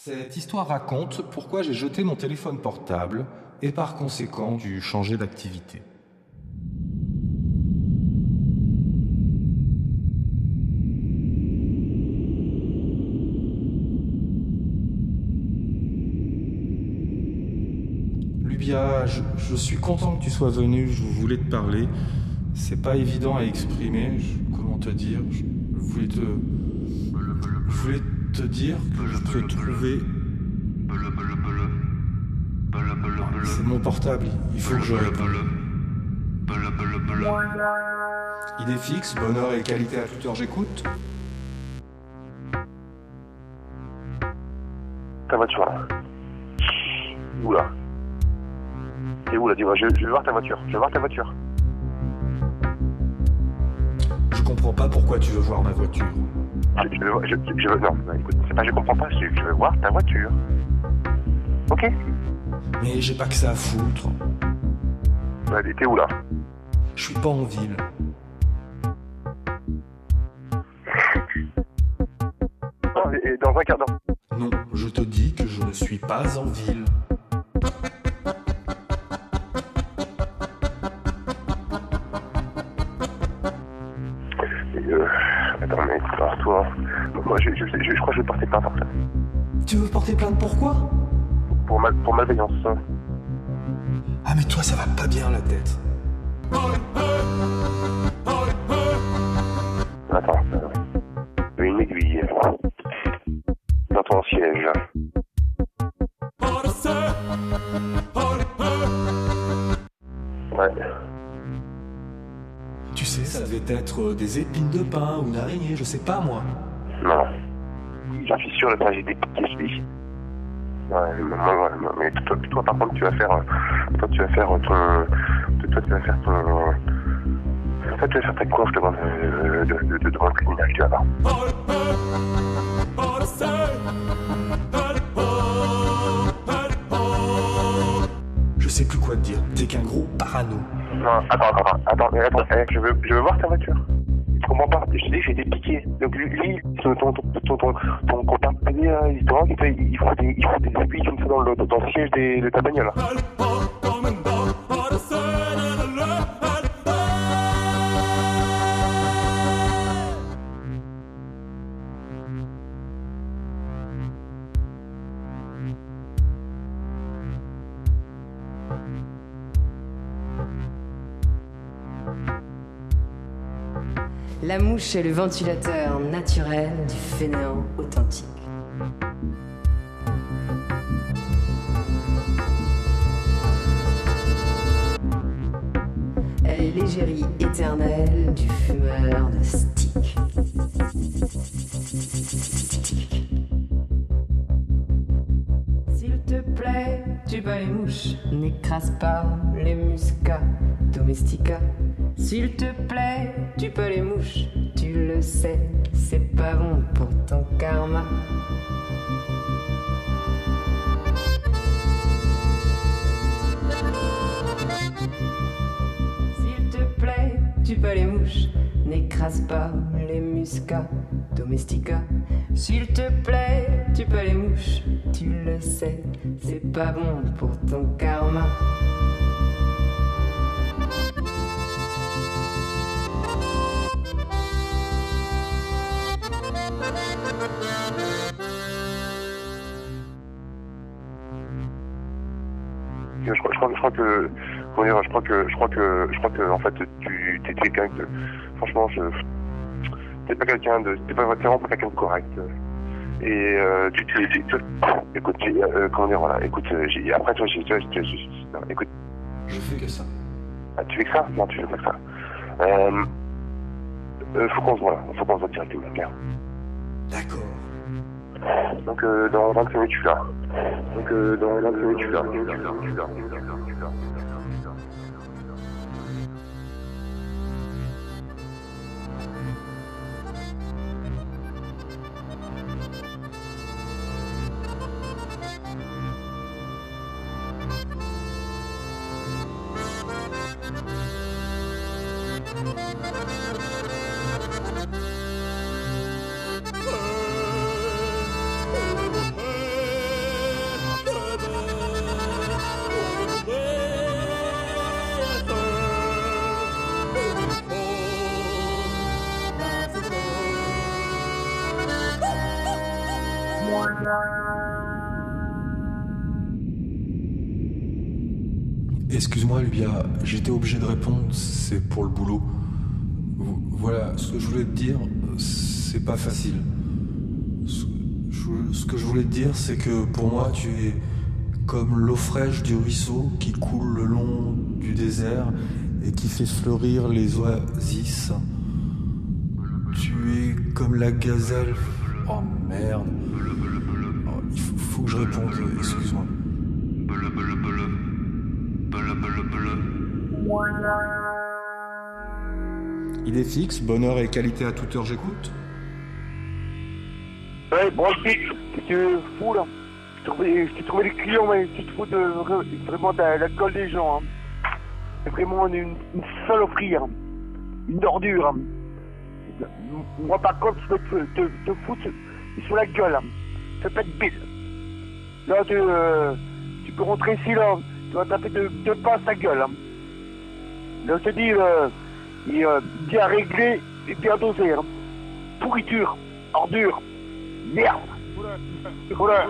Cette histoire raconte pourquoi j'ai jeté mon téléphone portable et par conséquent dû changer d'activité. Lubia, je, suis content que tu sois venu, je voulais te parler. C'est pas évident à exprimer, comment te dire. Je voulais te dire que je te trouvais... C'est mon portable, il faut que je réponde. Idée fixe, bonheur et qualité à toute heure, j'écoute. Ta voiture là. Où là? T'es où là? Dis-moi, je, je vais voir ta voiture. Je vais voir ta voiture. Je comprends pas pourquoi tu veux voir ma voiture. Je, je voir. Je, je, veux. Non, non, écoute, c'est pas je comprends pas, je veux voir ta voiture. Ok Mais j'ai pas que ça à foutre. Allez, T'es où là? Je suis pas en ville. Oh, et Dans un quart d'heure. Non, je te dis que je ne suis pas en ville. Attends, mais alors toi. Moi, je, je, je, je crois que je vais porter plainte fait. Tu veux porter plainte pourquoi Pour, mal, pour malveillance. Ah mais toi ça va pas bien la tête. Euh, des épines de pin ou une araignée, je sais pas moi. Non. J'en suis sûr, le trajet des dis. Ouais, ouais, mais toi, toi, par contre, tu vas faire, euh, toi, tu vas faire ton, toi, tu vas faire ton, toi, tu vas faire ta conf devant, euh, de, de, de, devant le criminel, tu vas voir. Je sais plus quoi te dire, t'es qu'un gros parano. Non, attends, attends, attends, attends, mais attends, eh, je veux, je veux voir ta voiture. Je te dis j'ai été piqué. Donc lui, ton, ton, il drogue, il, des, il des comme ça dans le, dans siège de ta bagnole. La mouche est le ventilateur naturel du fainéant authentique. Elle l'égérie éternelle du fumeur de stick. S'il te plaît, tu bats les mouches, n'écrase pas les muscats domestica. S'il te plaît, tu peux les mouches, tu le sais, c'est pas bon pour ton karma. S'il te plaît, tu peux les mouches, n'écrase pas les muscats domestica. S'il te plaît, tu peux les mouches, tu le sais, c'est pas bon pour ton karma. Crois, je crois, que, comment dire, je crois que, je crois que, je crois que, en fait, tu, t'es quelqu'un de, franchement, je, t'es pas quelqu'un de, t'es pas vraiment pas quelqu'un de correct. Et euh, tu, tu, tu, tu- écoute, euh, comment dire, voilà, écoute, euh, j'ai, après toi, j'ai, tu vois, non, écoute, Je fais que ça. ah, tu fais que ça? Non, tu fais pas que ça. Euh, faut qu'on se voit là, faut qu'on se voit directement, bien. D'accord. Donc euh, dans 25 minutes, je suis là. Donc euh, dans 25 minutes, je suis là. Excuse-moi, Lubia, j'étais obligé de répondre, c'est pour le boulot. Voilà, ce que je voulais te dire, c'est pas facile. Ce que je voulais te dire, c'est que pour moi, tu es comme l'eau fraîche du ruisseau qui coule le long du désert et qui fait fleurir les oasis. Tu es comme la gazelle. Oh merde. Oh, il faut, que je réponde, excuse-moi. Il est fixe, bonheur et qualité à toute heure, j'écoute. Ouais, bon, c'est fou là. J'ai trouvé les clients, mais tu te fous de, vraiment de la gueule des gens. Hein. C'est vraiment une, une saloperie, hein. une ordure. Hein. Moi, par contre, je peux te, te, te foutre sur la gueule. Hein. Ça peut être bête. Là, tu, euh, tu peux rentrer ici, là. Tu vas taper deux, deux pas à gueule. Hein. Je te dis, euh, il, euh, bien réglé et bien dosé. Hein. Pourriture, ordure, merde. Voilà,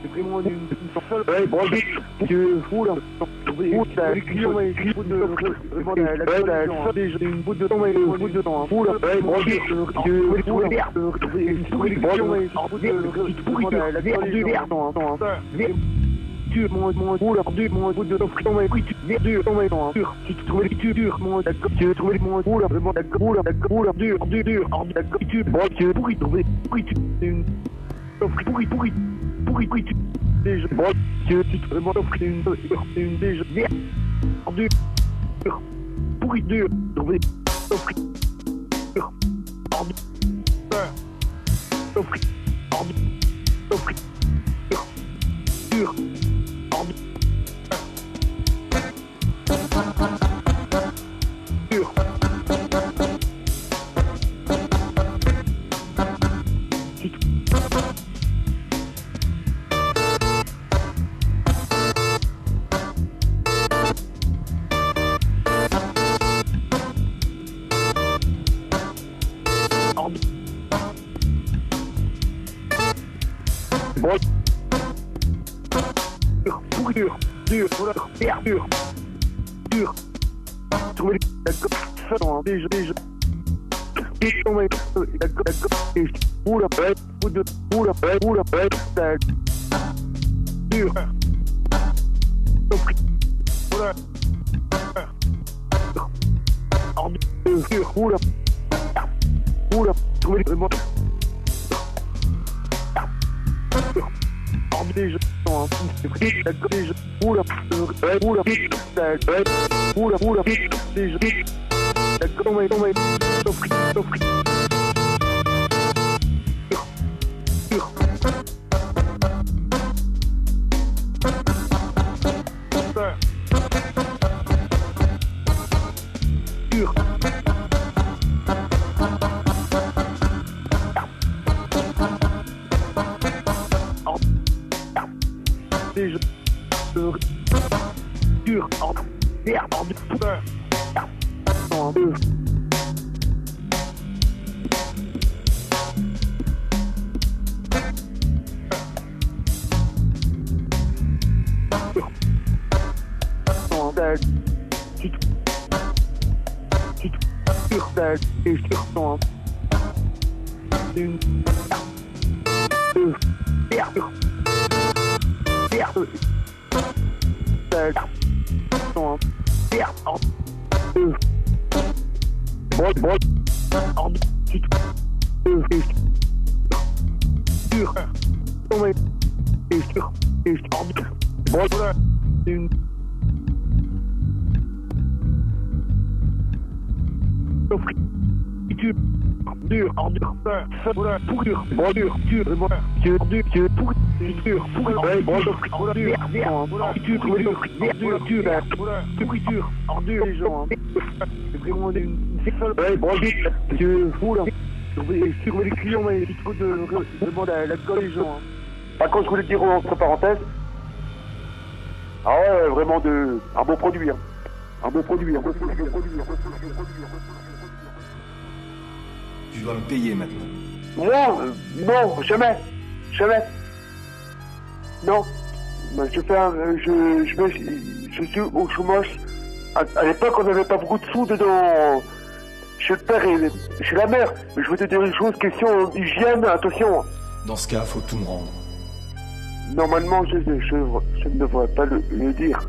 vraiment. Hein. Une, seule. Ouais, fou là. De vraiment la, la gueule les gens. J'ai une bout de temps, mais une bout de temps. Fou là. Ouais, bon, tu tu dur, mon mon dur, mon de oui, tu dur, dur, tu te trouves les dur, mon d'accord, tu veux trouver mon boule, vraiment d'accord, boule, d'accord, dur, dur, dur, d'accord, tu bon, tu pourri, trouver, pourri, tu une pourri, pourri, pourri, tu déjà, bon, tu tu te offrir une une déjà, dur, pourri, dur, trouver, offrir, dur, dur, offrir, offrir, dur, dur, dur. Trouver la gosse, déjà, déjà. Oula, Pura, pura, pura, pura, pura, pura, pura, pura, pura, pura, pura, pura, pura, pura, pura, pura, pura, pura, pura, Sur tête et sur ton. Une. Deux. Merde. Merde. Boy, boy. Dur. Tombé. Et sur. Et sur. Boy, une. Dur. Dur. Dur. Pourrir. Bon, dur. Dur. Dur. Dur. Dur. Pourrir. Dur. Bon, dur. Dur. Dur. Dur. Dur. Dur. Dur, les gens. C'est vraiment une bon. Je trouve les clients, mais il faut gueule les gens. Par contre, je voulais dire entre parenthèses, Ah ouais, vraiment de, un beau produit. Hein. Un beau produit. Un beau produit. Tu dois me payer maintenant. Non, euh, non, jamais. Jamais. Non. Ben, je fais un, euh, je, je, je suis au chômage. À, à l'époque, on n'avait pas beaucoup de sous dedans. Chez le père et chez la mère. Mais je veux te dire une chose, question hygiène, attention. Dans ce cas, faut tout me rendre. Normalement, je, je, je ne devrais pas le, le dire.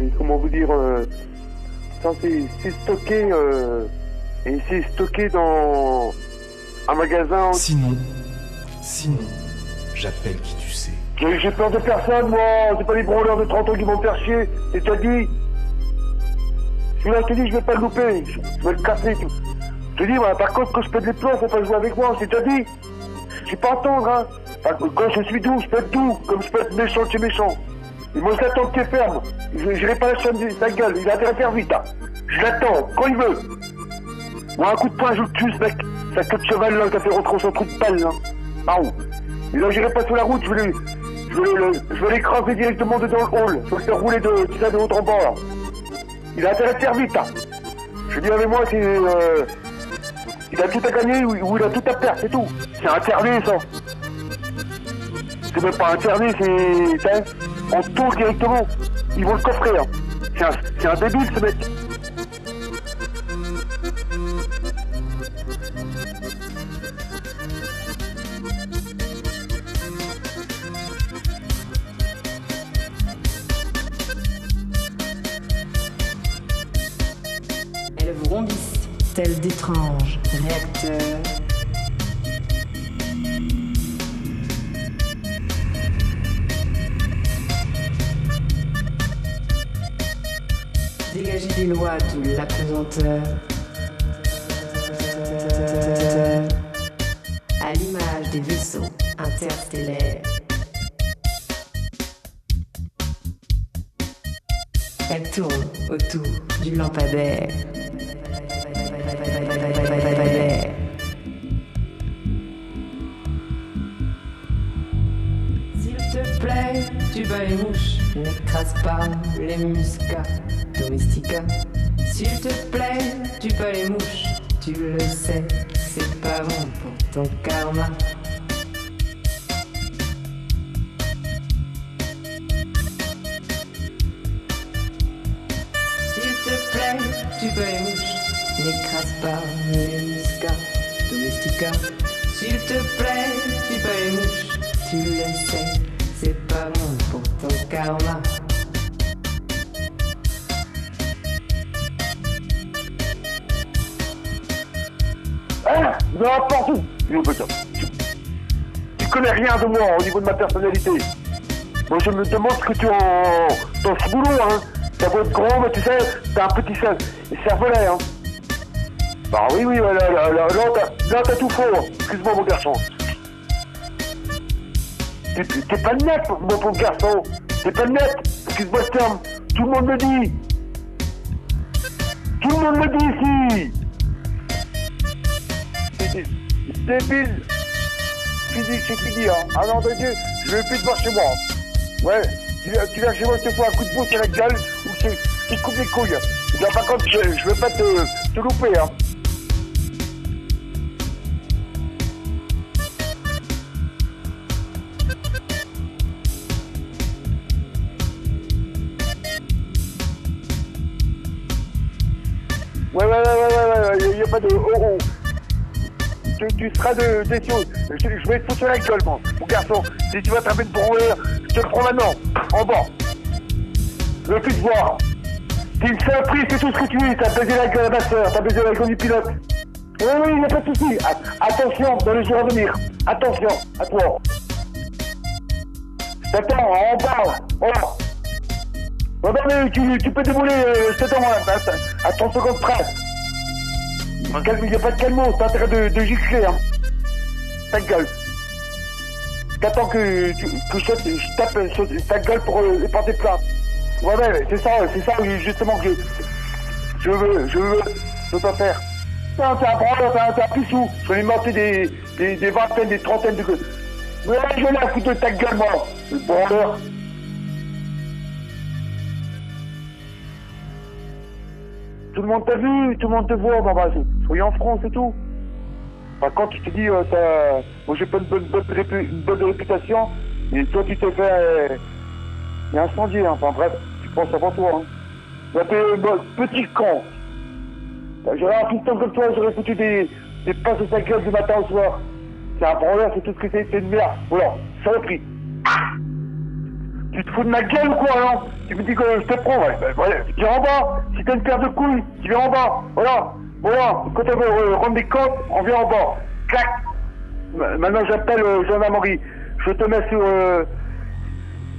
Et comment vous dire, euh, ça c'est c'est stocké, euh, et c'est stocké dans un magasin. Sinon, sinon, j'appelle qui tu sais. J'ai peur de personne, moi. C'est pas les branleurs de 30 ans qui vont me faire chier. C'est déjà dit. Celui-là, je te dis, je vais pas le louper. Je, vais le casser. tu- Je te dis, par contre, quand je pète les plombs, faut pas jouer avec moi. C'est déjà dit. Je suis pas tendre, hein. Quand je suis doux, je peux être doux. Comme je peux être méchant, je suis méchant. Et moi, je l'attends que tu es ferme. Je n'irai pas la chaîne de sa gueule. Il a intérêt à faire vite, hein. Je l'attends, quand il veut. Moi, un coup de poing, je le tue, ce mec. Sa queue de cheval, là, qui a fait rentrer son trou de pelle, là. Où Et là, j'irai pas sur la route, je vais je vais l'écraser directement dedans le hall. Je vais le faire rouler de, tu sais, de haut en bas, là. Il a intérêt de faire vite, hein. Je dis avec moi, c'est, euh, il a tout à gagner ou, il a tout à perdre, c'est tout. C'est interné, ça. C'est même pas interné, c'est, on tourne directement. Ils vont le coffrer, hein. C'est un, c'est un débile, ce mec. D'étranges réacteurs. Dégagez des lois de l'apesanteur. À l'image des vaisseaux interstellaires. Elle tourne autour du lampadaire. Tu bats les mouches, n'écrase pas les muscats. Domestica. S'il te plaît, tu bats les mouches, tu le sais, c'est pas bon pour ton karma. S'il te plaît, tu bats les mouches, n'écrase pas les muscats. Domestica. S'il te plaît, tu bats les mouches, tu le sais, c'est pas bon pour ton karma. Hein? N'importe où tu, tu connais rien de moi au niveau de ma personnalité. Moi, je me demande ce que tu en, dans ce boulot, hein. T'as beau être grand, mais tu sais, t'as un petit cer- cervelet, hein. Bah oui, oui, là, là, là, là, là, t'as- là, t'as tout faux. hein. Excuse-moi, mon garçon. T'es pas net, mon pauvre garçon. T'es pas net. Excuse-moi ce terme. Tout le monde me dit. Tout le monde me dit ici. Débile. Fini, c'est fini, hein? Ah non, de Dieu, je veux plus te voir chez moi. Ouais, tu viens, tu chez moi, je te fous un coup de pouce à la gueule ou je te, je te coupe les couilles. Là, par contre, je, je veux pas te, te louper, hein. Pas de. Tu, seras de, déçu. Je, je vais te foutre sur la moi. Mon garçon, si tu vas taper de brouillard, je te le prends maintenant, en bas. Veux plus voir. T'es une saloperie, c'est tout ce que tu es. T'as baisé la gueule à ma soeur, t'as baisé la gueule du pilote. Oui, oui, il n'y a pas de souci. Attention, dans les jours à venir. Attention, à toi. T'attends, en bas, voilà. Non, mais tu, peux débouler, euh, je à, à, à 30 secondes près. Il n'y a pas de calmo, t'as intérêt de, de gicler, hein. Ta gueule. T'attends que, que je, je tape euh, sur ta gueule pour euh, porter plainte. Ouais, ouais, c'est ça, c'est ça, justement, que je, veux, je veux, je veux pas faire. Non, t'es un branleur, t'es un, un pissou. Je vais lui des, des, vingtaines, des trentaines de... Ouais, je vais la foutre de ta gueule, moi, le branleur. Le monde t'a vu, tout le monde te voit, bon bah, soyez en France et tout. Enfin, quand tu te dis, euh, t'as... moi j'ai pas une bonne, bonne, une bonne réputation, et toi tu t'es fait euh, incendier, hein. enfin bref, tu penses avant toi. Hein. Bah, t'es bon, petit con. Bah, J'aurais un piston comme toi, j'aurais foutu des, des passes de sa gueule du matin au soir. C'est un branleur, c'est tout ce que c'est, c'est une merde. Voilà, saloperie. Tu te fous de ma gueule ou quoi, non Tu me dis que je te prends, ouais. Ben, voilà, viens en bas. Si t'as une paire de couilles, tu viens en bas. Voilà. Voilà. Quand on veut euh, rendre des comptes, on vient en bas. Clac. Ma- Maintenant, j'appelle euh, gendarmerie. Je te mets sur... Euh,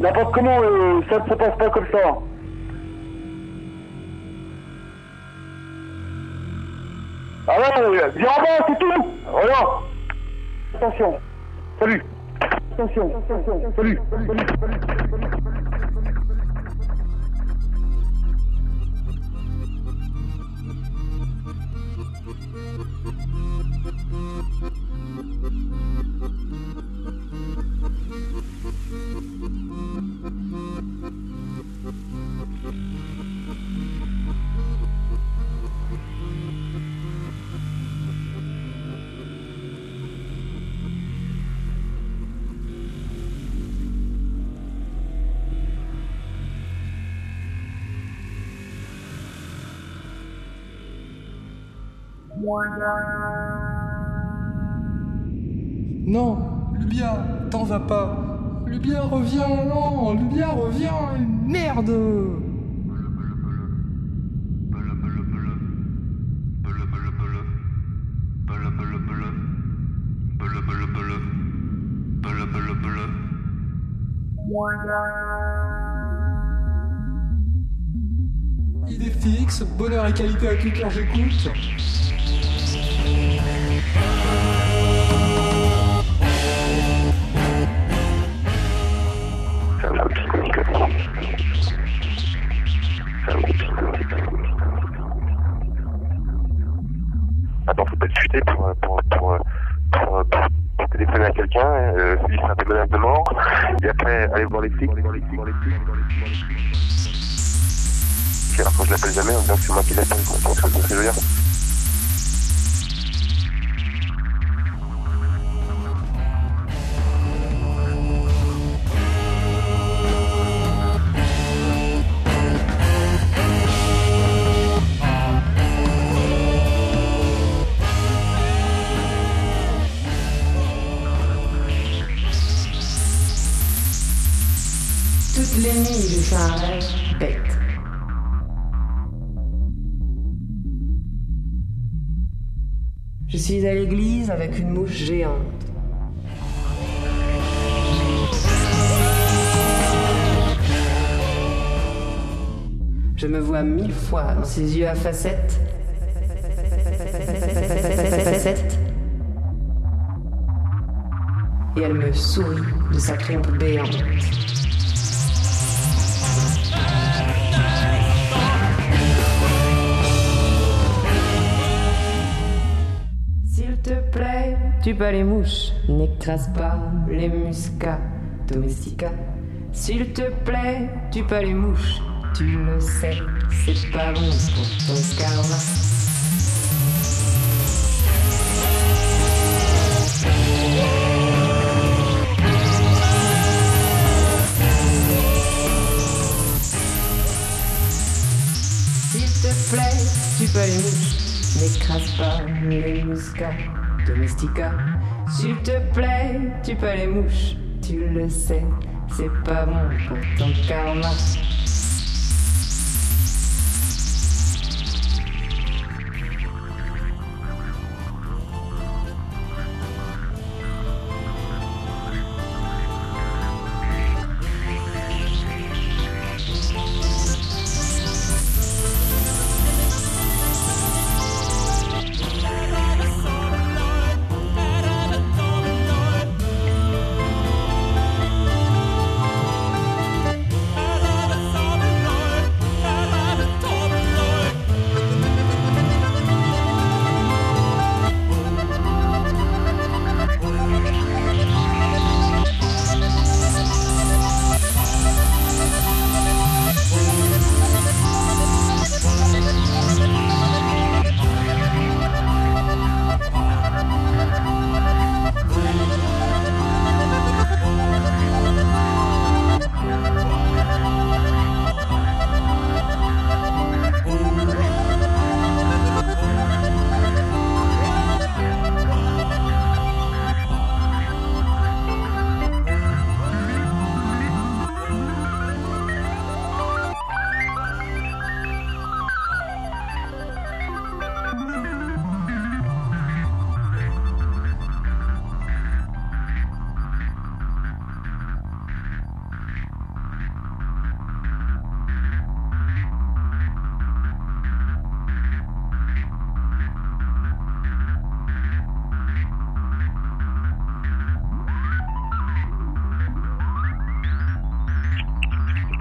N'importe comment, euh, ça ne se passe pas comme ça. Ah ouais, euh, viens en bas, c'est tout. Voilà. Attention. Salut. Attention. Attention. Salut. Salut. Salut. Non, Lubia, t'en vas pas. Lubia, reviens, non, Lubia, reviens, merde. Idée fixe, bonheur et qualité à toute heure j'écoute. Attends, faut pas te chuter pour, euh, pour, pour, euh, euh, pour, pour téléphoner à quelqu'un, euh, lui faire des menaces de mort, et après aller voir les flics. Alors quand je l'appelle jamais, on dirait que c'est moi qui l'appelle. vois ce que je veux dire Je suis à l'église avec une mouche géante. Je me vois mille fois dans ses yeux à facettes. Et elle me sourit de sa trompe béante. Plaît, tu bats les mouches, n'écrase pas les muscats domestica. S'il te plaît, tu bats les mouches, tu le sais, c'est pas bon pour ton karma. S'il te plaît, tu bats les mouches, n'écrase pas les muscats domestica. S'il te plaît, tu bats les mouches, tu le sais, c'est pas bon pour ton karma.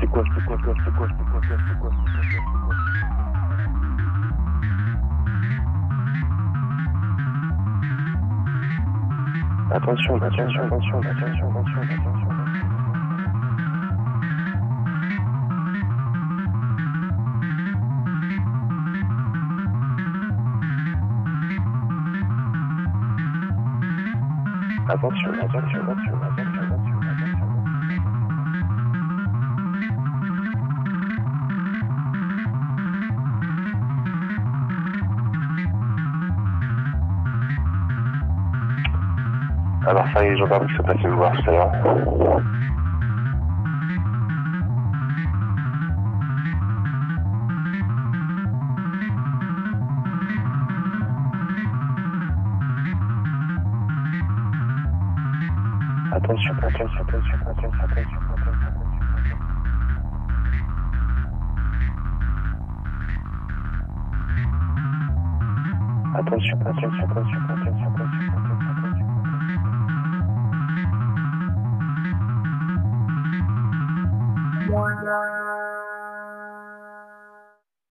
Quoi, je quoi, je quoi, je quoi, je quoi, je quoi, je quoi. Attention, attention, attention, attention, attention. Attention, attention, attention, attention, attention, Alors ça y est, les gendarmes qui voir tout à l'heure. Attention, attention, attention, attention, attention. Attention, attention, attention, attention.